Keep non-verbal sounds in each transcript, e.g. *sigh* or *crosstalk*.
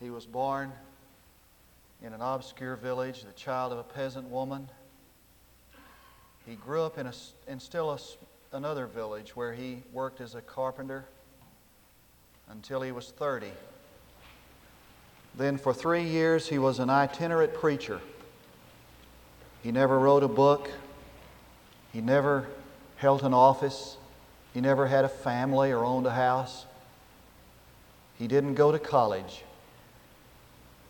He was born in an obscure village, the child of a peasant woman. He grew up in, a, in still a, another village where he worked as a carpenter until he was 30. Then, for three years, he was an itinerant preacher. He never wrote a book, he never held an office, he never had a family or owned a house. He didn't go to college.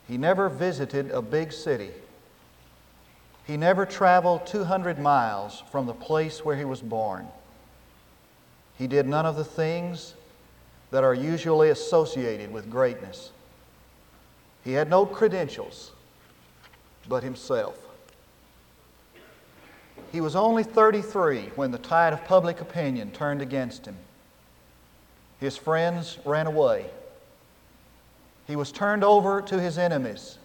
He never visited a big city. He never traveled 200 miles from the place where he was born. He did none of the things that are usually associated with greatness. He had no credentials but himself. He was only 33 when the tide of public opinion turned against him. His friends ran away. He was turned over to his enemies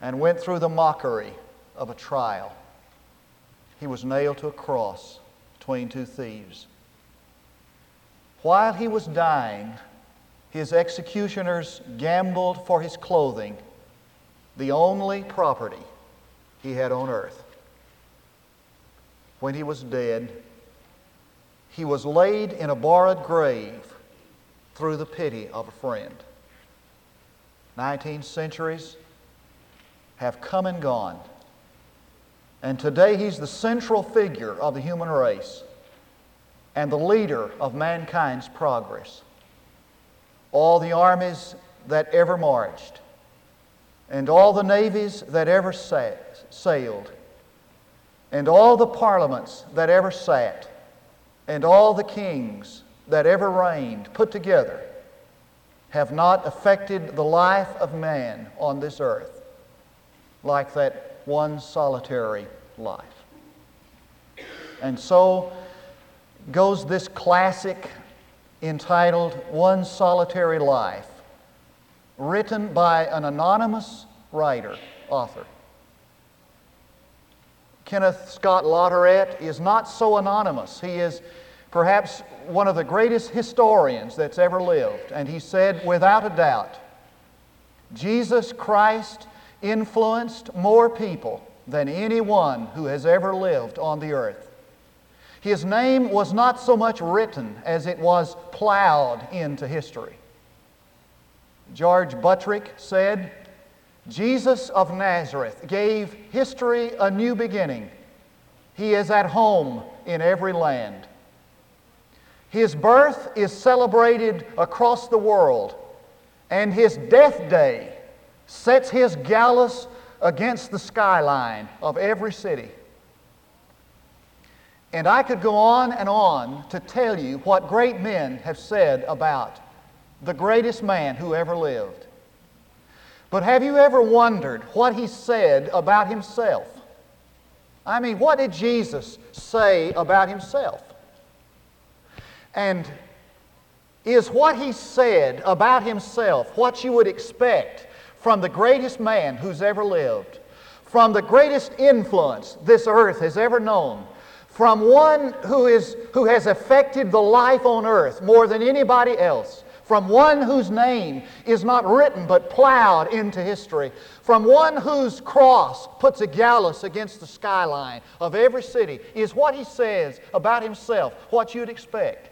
and went through the mockery of a trial. He was nailed to a cross between two thieves. While he was dying, his executioners gambled for his clothing, the only property he had on earth. When he was dead, he was laid in a borrowed grave through the pity of a friend. Nineteen centuries have come and gone. And today he's the central figure of the human race and the leader of mankind's progress. All the armies that ever marched, and all the navies that ever sat, sailed, and all the parliaments that ever sat, and all the kings that ever reigned put together have not affected the life of man on this earth like that one solitary life. And so goes this classic entitled One Solitary Life, written by an anonymous writer, author. Kenneth Scott Latourette is not so anonymous. He is perhaps one of the greatest historians that's ever lived. And he said, without a doubt, Jesus Christ influenced more people than anyone who has ever lived on the earth. His name was not so much written as it was plowed into history. George Buttrick said, Jesus of Nazareth gave history a new beginning. He is at home in every land. His birth is celebrated across the world, and his death day sets his gallows against the skyline of every city. And I could go on and on to tell you what great men have said about the greatest man who ever lived. But have you ever wondered what he said about himself? I mean, what did Jesus say about himself? And is what he said about himself what you would expect from the greatest man who's ever lived, from the greatest influence this earth has ever known, from one who, is, who has affected the life on earth more than anybody else, from one whose name is not written but plowed into history, from one whose cross puts a gallows against the skyline of every city, is what he says about himself what you'd expect.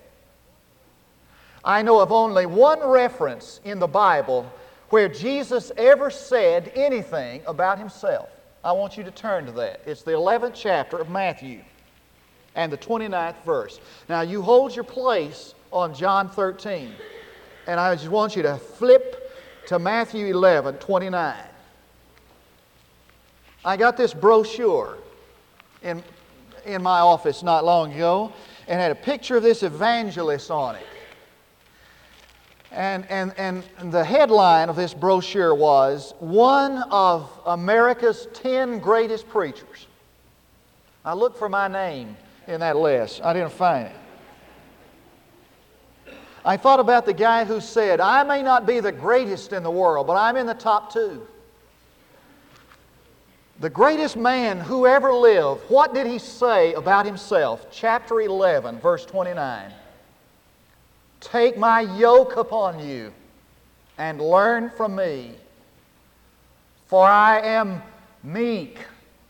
I know of only one reference in the Bible where Jesus ever said anything about himself. I want you to turn to that. It's the 11th chapter of Matthew and the 29th verse. Now, you hold your place on John 13, and I just want you to flip to Matthew 11, 29. I got this brochure in, in my office not long ago and had a picture of this evangelist on it. And, and, and the headline of this brochure was One of America's 10 Greatest Preachers. I looked for my name in that list. I didn't find it. I thought about the guy who said, I may not be the greatest in the world, but I'm in the top two. The greatest man who ever lived, what did he say about himself? Chapter 11, verse 29. Take my yoke upon you and learn from me, for I am meek,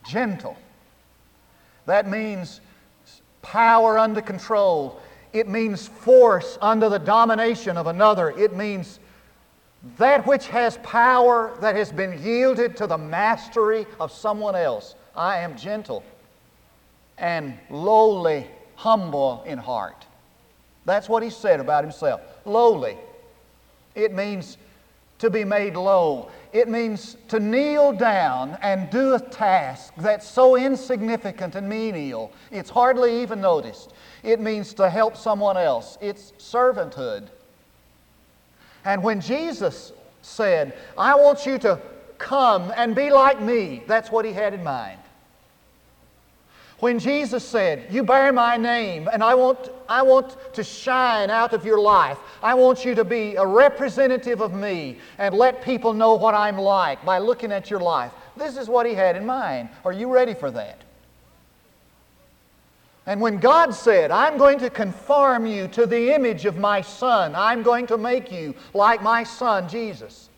gentle. That means power under control. It means force under the domination of another. It means that which has power that has been yielded to the mastery of someone else. I am gentle and lowly, humble in heart. That's what he said about himself. Lowly. It means to be made low. It means to kneel down and do a task that's so insignificant and menial, it's hardly even noticed. It means to help someone else. It's servanthood. And when Jesus said, I want you to come and be like me, that's what he had in mind. When Jesus said, You bear my name, and I want, I want to shine out of your life, I want you to be a representative of me and let people know what I'm like by looking at your life. This is what he had in mind. Are you ready for that? And when God said, I'm going to conform you to the image of my Son, I'm going to make you like my Son, Jesus.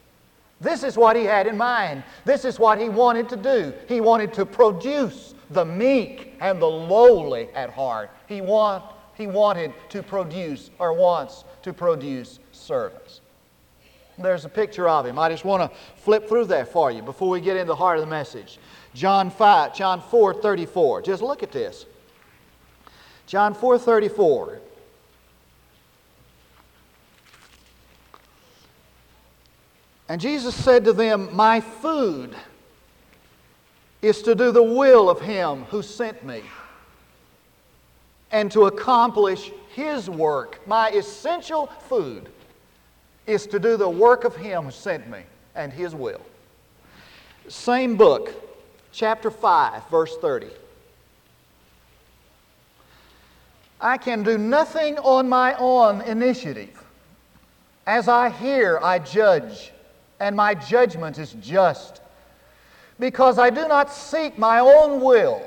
This is what he had in mind. This is what he wanted to do. He wanted to produce the meek and the lowly at heart. He, want, he wanted to produce, or wants to produce servants. There's a picture of him. I just want to flip through that for you before we get into the heart of the message. John 5, John 4, 34. Just look at this. John 4 34. And Jesus said to them, My food is to do the will of Him who sent me and to accomplish His work. My essential food is to do the work of Him who sent me and His will. Same book, chapter 5, verse 30. I can do nothing on my own initiative. As I hear, I judge, and my judgment is just. Because I do not seek my own will,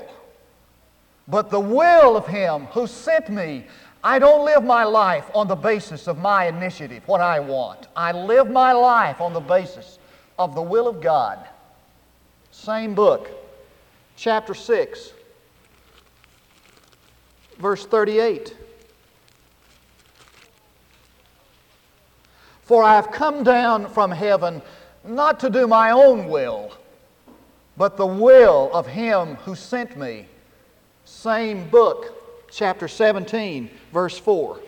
but the will of Him who sent me. I don't live my life on the basis of my initiative, what I want. I live my life on the basis of the will of God. Same book, chapter 6, verse 38. For I have come down from heaven not to do my own will, but the will of Him who sent me. Same book, chapter 17, verse 4.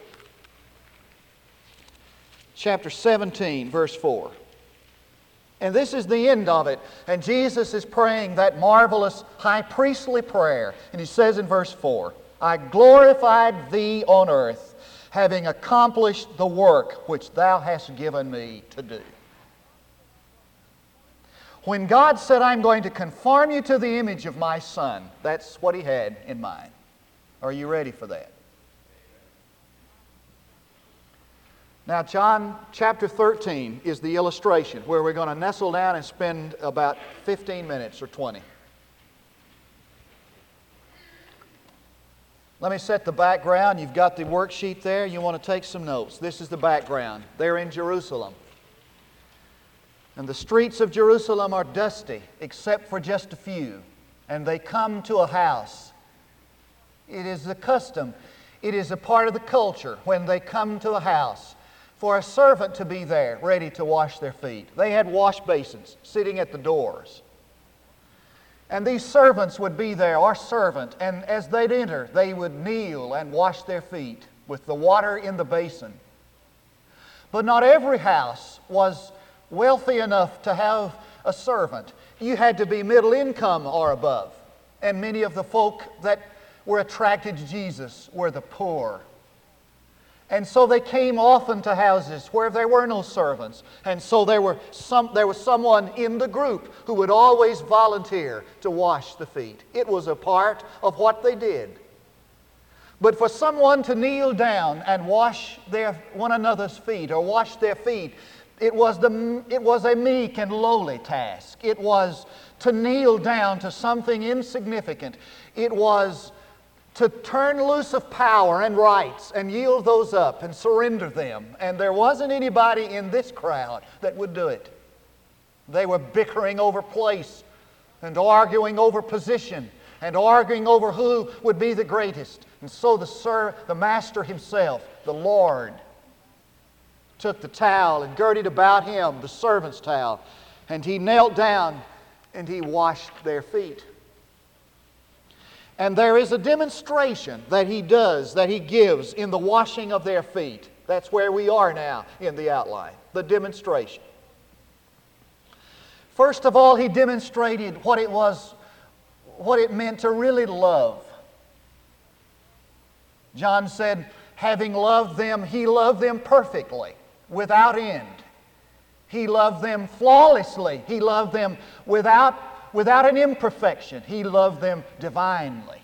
Chapter 17, verse 4. And this is the end of it. And Jesus is praying that marvelous high priestly prayer. And he says in verse 4 I glorified thee on earth, having accomplished the work which thou hast given me to do. When God said, I'm going to conform you to the image of my Son, that's what He had in mind. Are you ready for that? Now, John chapter 13 is the illustration where we're going to nestle down and spend about 15 minutes or 20. Let me set the background. You've got the worksheet there. You want to take some notes. This is the background. They're in Jerusalem. And the streets of Jerusalem are dusty, except for just a few. And they come to a house. It is the custom, it is a part of the culture when they come to a house for a servant to be there ready to wash their feet. They had wash basins sitting at the doors. And these servants would be there, our servant, and as they'd enter, they would kneel and wash their feet with the water in the basin. But not every house was wealthy enough to have a servant. You had to be middle income or above. And many of the folk that were attracted to Jesus were the poor. And so they came often to houses where there were no servants. And so there, were some, there was someone in the group who would always volunteer to wash the feet. It was a part of what they did. But for someone to kneel down and wash their, one another's feet or wash their feet, it was, the, it was a meek and lowly task. It was to kneel down to something insignificant. It was to turn loose of power and rights and yield those up and surrender them. And there wasn't anybody in this crowd that would do it. They were bickering over place and arguing over position and arguing over who would be the greatest. And so the, sir, the master himself, the Lord, took the towel and girded about him the servant's towel, and he knelt down and he washed their feet. And there is a demonstration that he does, that he gives in the washing of their feet. That's where we are now in the outline, the demonstration. First of all, he demonstrated what it was, what it meant to really love. John said, having loved them, he loved them perfectly, without end. He loved them flawlessly. He loved them without without an imperfection. He loved them divinely.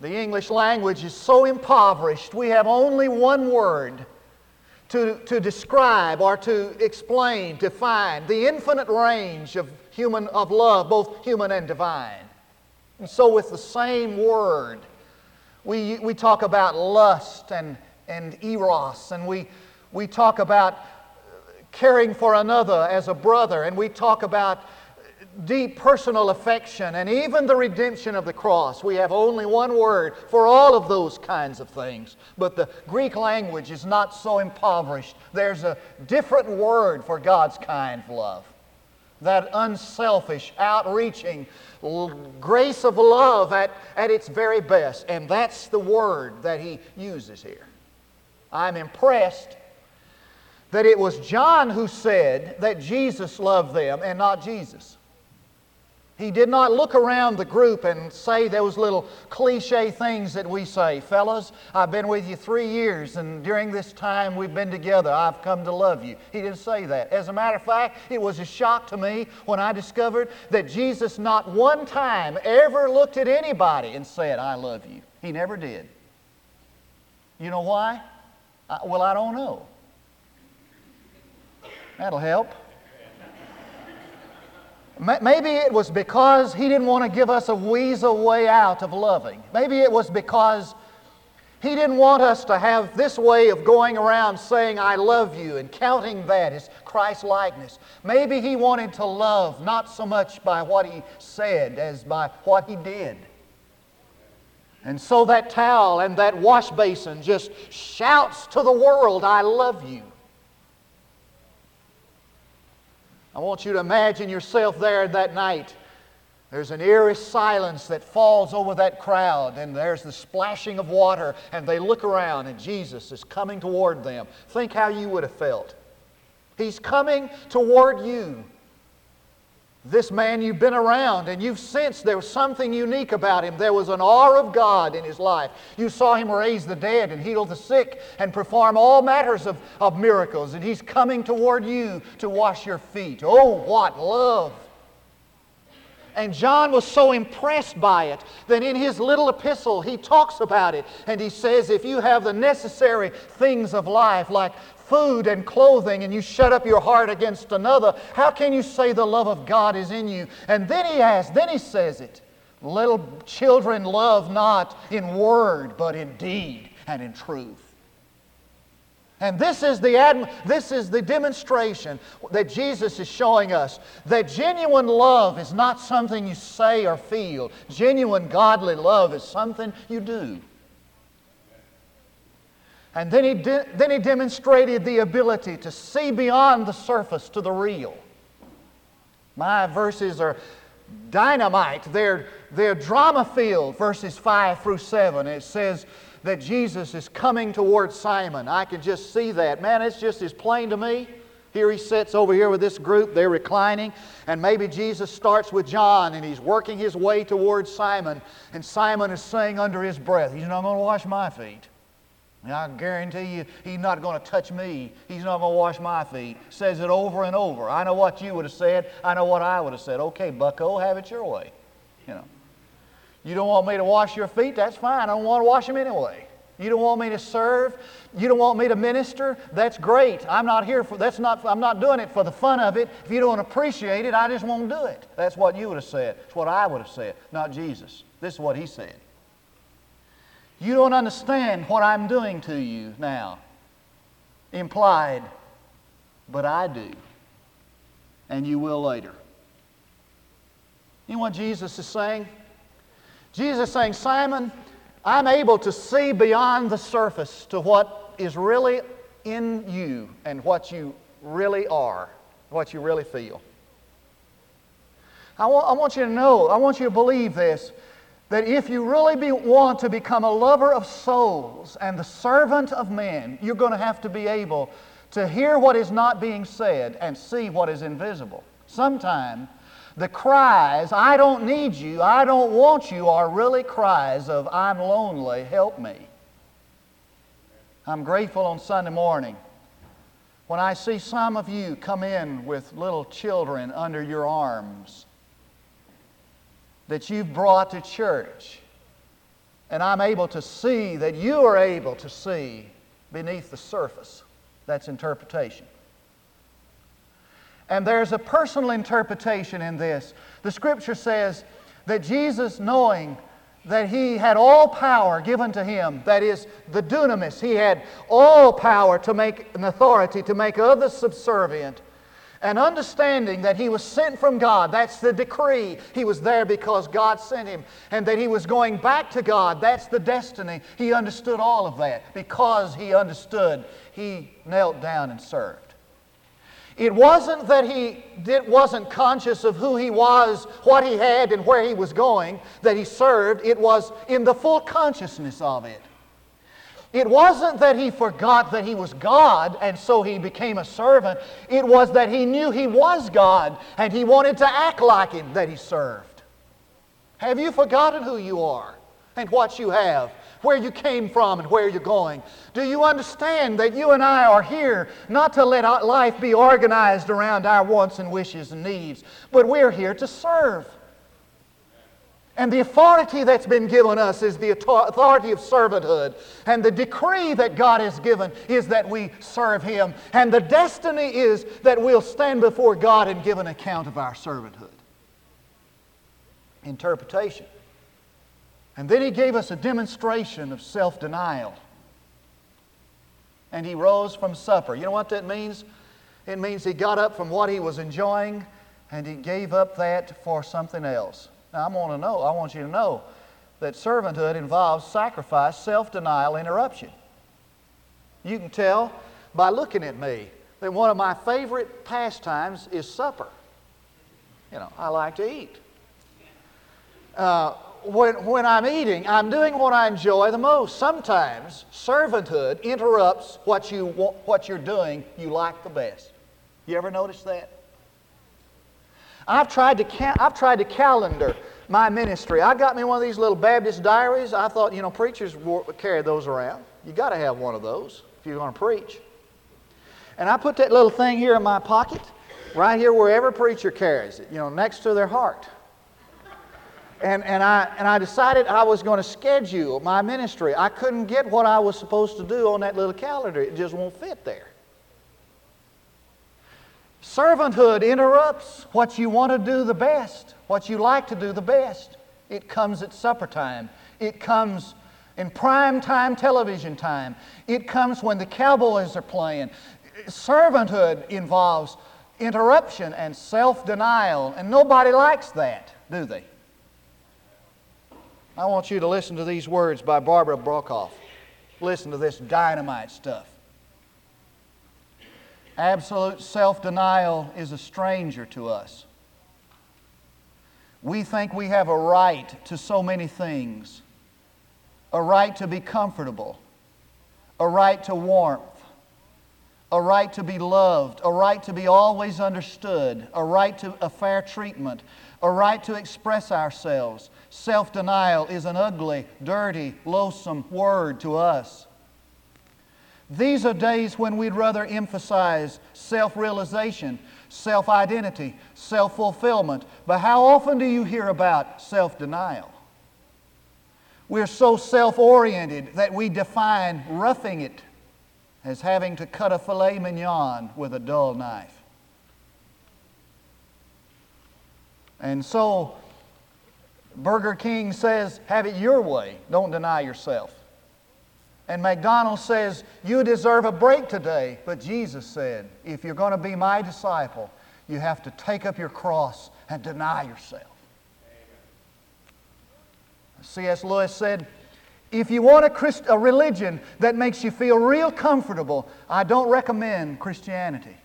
The English language is so impoverished, we have only one word to, to describe or to explain, define the infinite range of human of love, both human and divine. And so with the same word, we, we talk about lust and, and eros, and we, we talk about caring for another as a brother, and we talk about deep personal affection and even the redemption of the cross. We have only one word for all of those kinds of things. But the Greek language is not so impoverished. There's a different word for God's kind of love. That unselfish, outreaching grace of love at, at its very best. And that's the word that he uses here. I'm impressed that it was John who said that Jesus loved them and not Jesus. He did not look around the group and say those little cliche things that we say. Fellas, I've been with you three years, and during this time we've been together, I've come to love you. He didn't say that. As a matter of fact, it was a shock to me when I discovered that Jesus not one time ever looked at anybody and said, I love you. He never did. You know why? I, well, I don't know. That'll help. Maybe it was because he didn't want to give us a weasel way out of loving. Maybe it was because he didn't want us to have this way of going around saying, I love you, and counting that as Christ likeness. Maybe he wanted to love not so much by what he said as by what he did. And so that towel and that wash basin just shouts to the world, I love you. I want you to imagine yourself there that night. There's an eerie silence that falls over that crowd, and there's the splashing of water, and they look around, and Jesus is coming toward them. Think how you would have felt. He's coming toward you. This man you've been around and you've sensed there was something unique about him. There was an awe of God in his life. You saw him raise the dead and heal the sick and perform all matters of, of miracles. And he's coming toward you to wash your feet. Oh, what love! And John was so impressed by it that in his little epistle he talks about it. And he says, if you have the necessary things of life, like food and clothing and you shut up your heart against another, how can you say the love of God is in you? And then he asks, then he says it. Little children love not in word, but in deed and in truth. And this is, the this is the demonstration that Jesus is showing us that genuine love is not something you say or feel. Genuine godly love is something you do. And then he, de- then he demonstrated the ability to see beyond the surface to the real. My verses are dynamite. They're, they're drama filled, verses 5 through 7. It says that Jesus is coming towards Simon. I can just see that. Man, it's just as plain to me. Here he sits over here with this group, they're reclining, and maybe Jesus starts with John and he's working his way towards Simon, and Simon is saying under his breath, He's not going to wash my feet. And I guarantee you, he's not going to touch me. He's not going to wash my feet. Says it over and over. I know what you would have said. I know what I would have said. Okay, bucko, have it your way. You know. You don't want me to wash your feet? That's fine. I don't want to wash them anyway. You don't want me to serve? You don't want me to minister? That's great. I'm not here for that's not I'm not doing it for the fun of it. If you don't appreciate it, I just won't do it. That's what you would have said. It's what I would have said, not Jesus. This is what he said. You don't understand what I'm doing to you now. Implied, but I do. And you will later. You know what Jesus is saying? Jesus is saying, Simon, I'm able to see beyond the surface to what is really in you and what you really are, what you really feel. I want, I want you to know, I want you to believe this that if you really be, want to become a lover of souls and the servant of men, you're going to have to be able to hear what is not being said and see what is invisible. Sometimes the cries, I don't need you, I don't want you, are really cries of, I'm lonely, help me. I'm grateful on Sunday morning when I see some of you come in with little children under your arms that you've brought to church. And I'm able to see that you are able to see beneath the surface. That's interpretation. And there's a personal interpretation in this. The scripture says that Jesus, knowing that he had all power given to him, that is, the dunamis, he had all power to make an authority, to make others subservient, and understanding that he was sent from God, that's the decree. He was there because God sent him, and that he was going back to God, that's the destiny. He understood all of that. Because he understood, he knelt down and served. It wasn't that he did, wasn't conscious of who he was, what he had, and where he was going that he served. It was in the full consciousness of it. It wasn't that he forgot that he was God and so he became a servant. It was that he knew he was God and he wanted to act like him that he served. Have you forgotten who you are and what you have? where you came from and where you're going? Do you understand that you and I are here not to let life be organized around our wants and wishes and needs, but we're here to serve? And the authority that's been given us is the authority of servanthood. And the decree that God has given is that we serve Him. And the destiny is that we'll stand before God and give an account of our servanthood. Interpretation. And then he gave us a demonstration of self denial. And he rose from supper. You know what that means? It means he got up from what he was enjoying and he gave up that for something else. Now, I want to know, I want you to know that servanthood involves sacrifice, self denial, interruption. You can tell by looking at me that one of my favorite pastimes is supper. You know, I like to eat. Uh, when, when I'm eating, I'm doing what I enjoy the most. Sometimes servanthood interrupts what, you, what you're doing you like the best. You ever notice that? I've tried to, ca- I've tried to calendar my ministry. I got me one of these little Baptist diaries. I thought, you know, preachers carry those around. You got to have one of those if you're going to preach. And I put that little thing here in my pocket, right here where every preacher carries it, you know, next to their heart. And, and, I, and I decided I was going to schedule my ministry. I couldn't get what I was supposed to do on that little calendar, it just won't fit there. Servanthood interrupts what you want to do the best, what you like to do the best. It comes at supper time. It comes in prime time television time. It comes when the Cowboys are playing. Servanthood involves interruption and self denial, and nobody likes that, do they? I want you to listen to these words by Barbara Brokhoff. Listen to this dynamite stuff. Absolute self denial is a stranger to us. We think we have a right to so many things a right to be comfortable, a right to warmth, a right to be loved, a right to be always understood, a right to a fair treatment, a right to express ourselves. Self denial is an ugly, dirty, loathsome word to us. These are days when we'd rather emphasize self realization, self identity, self fulfillment. But how often do you hear about self denial? We're so self oriented that we define roughing it as having to cut a filet mignon with a dull knife. And so, Burger King says, have it your way, don't deny yourself. And McDonald says, you deserve a break today. But Jesus said, if you're going to be my disciple, you have to take up your cross and deny yourself. C.S. Lewis said, if you want a, Christ, a religion that makes you feel real comfortable, I don't recommend Christianity.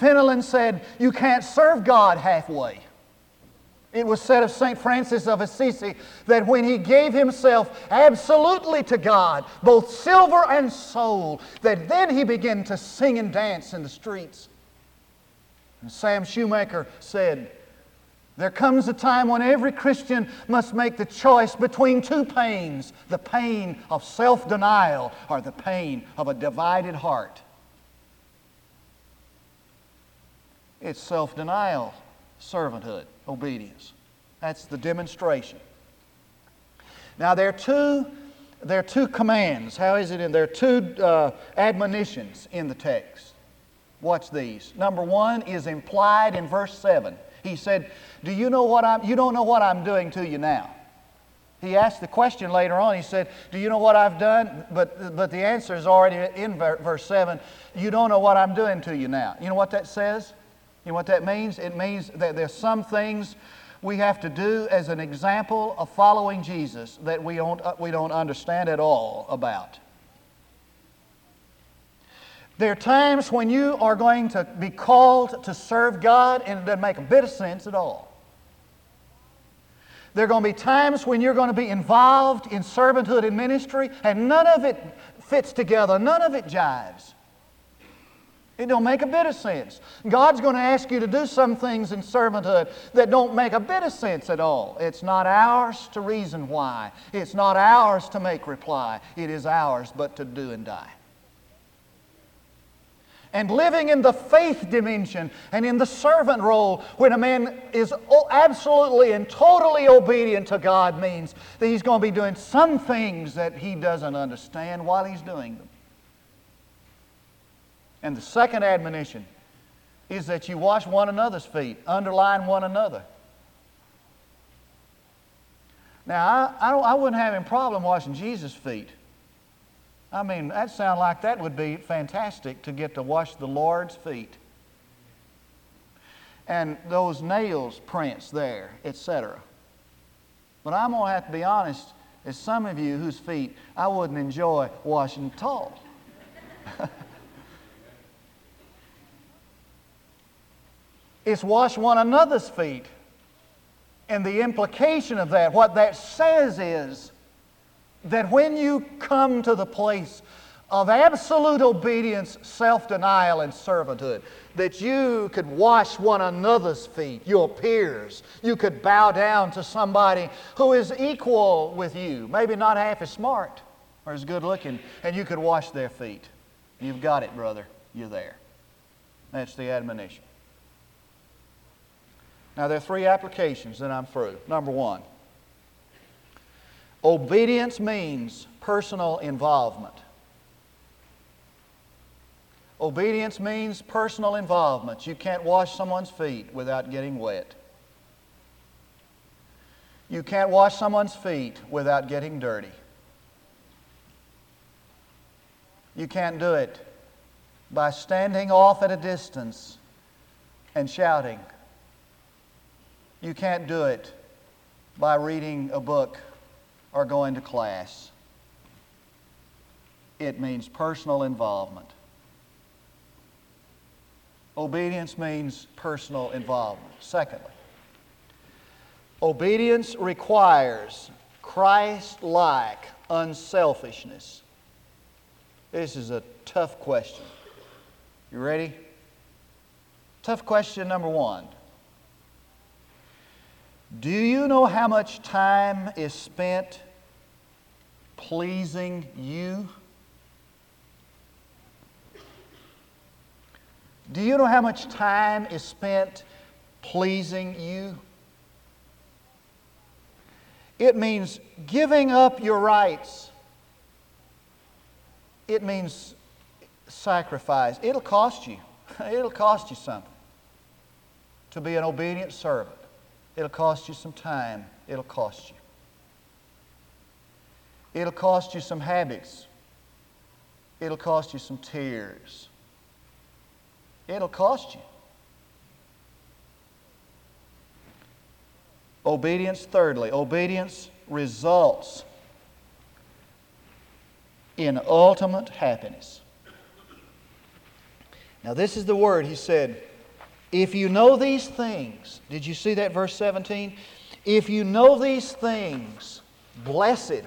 Fenelon said, You can't serve God halfway. It was said of St. Francis of Assisi that when he gave himself absolutely to God, both silver and soul, that then he began to sing and dance in the streets. And Sam Shoemaker said, there comes a time when every Christian must make the choice between two pains the pain of self denial or the pain of a divided heart. It's self denial, servanthood, obedience. That's the demonstration. Now, there are two, there are two commands. How is it in there? are two uh, admonitions in the text. Watch these. Number one is implied in verse 7. He said, Do you know what I'm, you don't know what I'm doing to you now. He asked the question later on. He said, Do you know what I've done? But, but the answer is already in verse 7. You don't know what I'm doing to you now. You know what that says? You know what that means? It means that there's some things we have to do as an example of following Jesus that we don't, we don't understand at all about. There are times when you are going to be called to serve God and it doesn't make a bit of sense at all. There are going to be times when you're going to be involved in servanthood and ministry and none of it fits together, none of it jives. It don't make a bit of sense. God's going to ask you to do some things in servanthood that don't make a bit of sense at all. It's not ours to reason why. It's not ours to make reply. It is ours but to do and die and living in the faith dimension and in the servant role when a man is absolutely and totally obedient to God means that he's going to be doing some things that he doesn't understand while he's doing them. And the second admonition is that you wash one another's feet, underline one another. Now, I, I, I wouldn't have any problem washing Jesus' feet. I mean, that sounds like that would be fantastic to get to wash the Lord's feet. And those nails prints there, etc. But I'm going to have to be honest, as some of you whose feet I wouldn't enjoy washing at all. *laughs* it's wash one another's feet. And the implication of that, what that says is, that when you come to the place of absolute obedience, self denial, and servanthood, that you could wash one another's feet, your peers. You could bow down to somebody who is equal with you, maybe not half as smart or as good looking, and you could wash their feet. You've got it, brother. You're there. That's the admonition. Now, there are three applications, then I'm through. Number one, Obedience means personal involvement. Obedience means personal involvement. You can't wash someone's feet without getting wet. You can't wash someone's feet without getting dirty. You can't do it by standing off at a distance and shouting. You can't do it by reading a book or going to class. It means personal involvement. Obedience means personal involvement. Secondly, obedience requires Christ like unselfishness. This is a tough question. You ready? Tough question number one. Do you know how much time is spent pleasing you? Do you know how much time is spent pleasing you? It means giving up your rights. It means sacrifice. It'll cost you. *laughs* It'll cost you something to be an obedient servant. It'll cost you some time. It'll cost you. It'll cost you some habits. It'll cost you some tears. It'll cost you. Obedience, thirdly, obedience results in ultimate happiness. Now, this is the word he said, if you know these things, did you see that verse 17? If you know these things, blessed.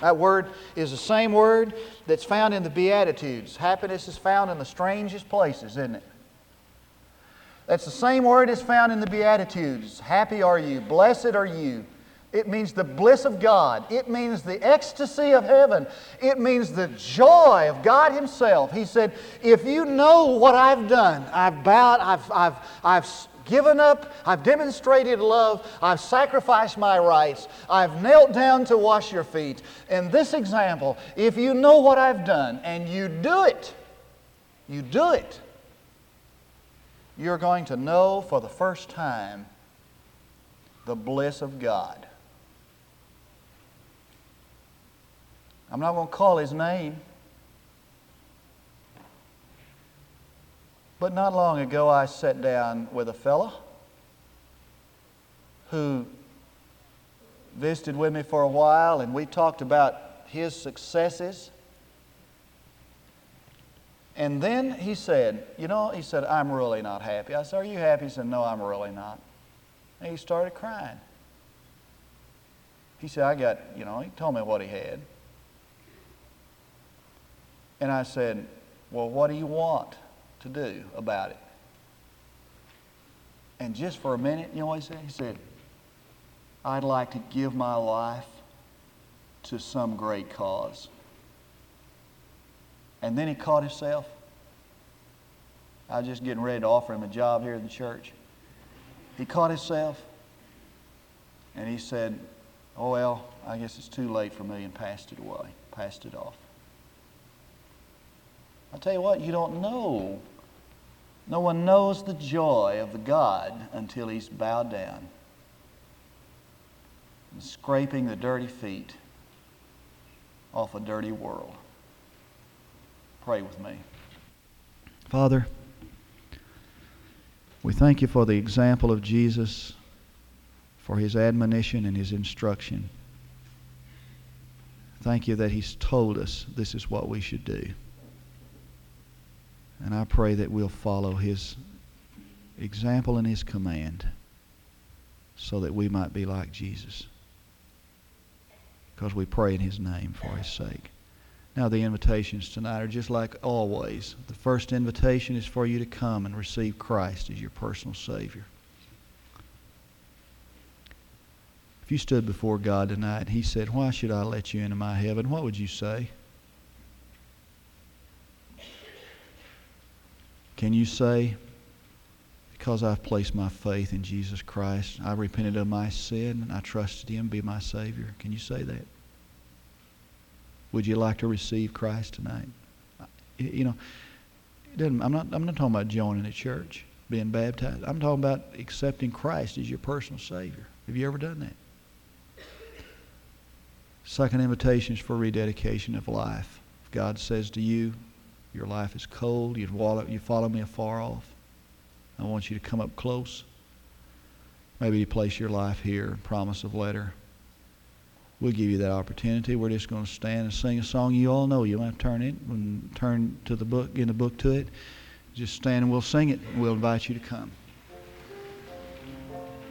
That word is the same word that's found in the Beatitudes. Happiness is found in the strangest places, isn't it? That's the same word as found in the Beatitudes. Happy are you, blessed are you. It means the bliss of God. It means the ecstasy of heaven. It means the joy of God Himself. He said, If you know what I've done, I've bowed, I've, I've, I've given up, I've demonstrated love, I've sacrificed my rights, I've knelt down to wash your feet. In this example, if you know what I've done and you do it, you do it, you're going to know for the first time the bliss of God. I'm not going to call his name. But not long ago, I sat down with a fellow who visited with me for a while, and we talked about his successes. And then he said, You know, he said, I'm really not happy. I said, Are you happy? He said, No, I'm really not. And he started crying. He said, I got, you know, he told me what he had. And I said, Well, what do you want to do about it? And just for a minute, you know what he said? He said, I'd like to give my life to some great cause. And then he caught himself. I was just getting ready to offer him a job here in the church. He caught himself and he said, Oh, well, I guess it's too late for me, and passed it away, passed it off. I'll tell you what, you don't know. No one knows the joy of the God until he's bowed down and scraping the dirty feet off a dirty world. Pray with me. Father, we thank you for the example of Jesus, for his admonition and his instruction. Thank you that he's told us this is what we should do. And I pray that we'll follow his example and his command so that we might be like Jesus. Because we pray in his name for his sake. Now, the invitations tonight are just like always. The first invitation is for you to come and receive Christ as your personal Savior. If you stood before God tonight and He said, Why should I let you into my heaven? What would you say? Can you say, Because I've placed my faith in Jesus Christ, I repented of my sin and I trusted Him be my Savior? Can you say that? Would you like to receive Christ tonight? You know, I'm not, I'm not talking about joining a church, being baptized. I'm talking about accepting Christ as your personal Savior. Have you ever done that? Second invitation is for rededication of life. If God says to you, your life is cold. You follow, you follow me afar off. I want you to come up close. Maybe you place your life here, promise of letter. We'll give you that opportunity. We're just going to stand and sing a song you all know. You to turn it and turn to the book, in the book to it. Just stand and we'll sing it. We'll invite you to come.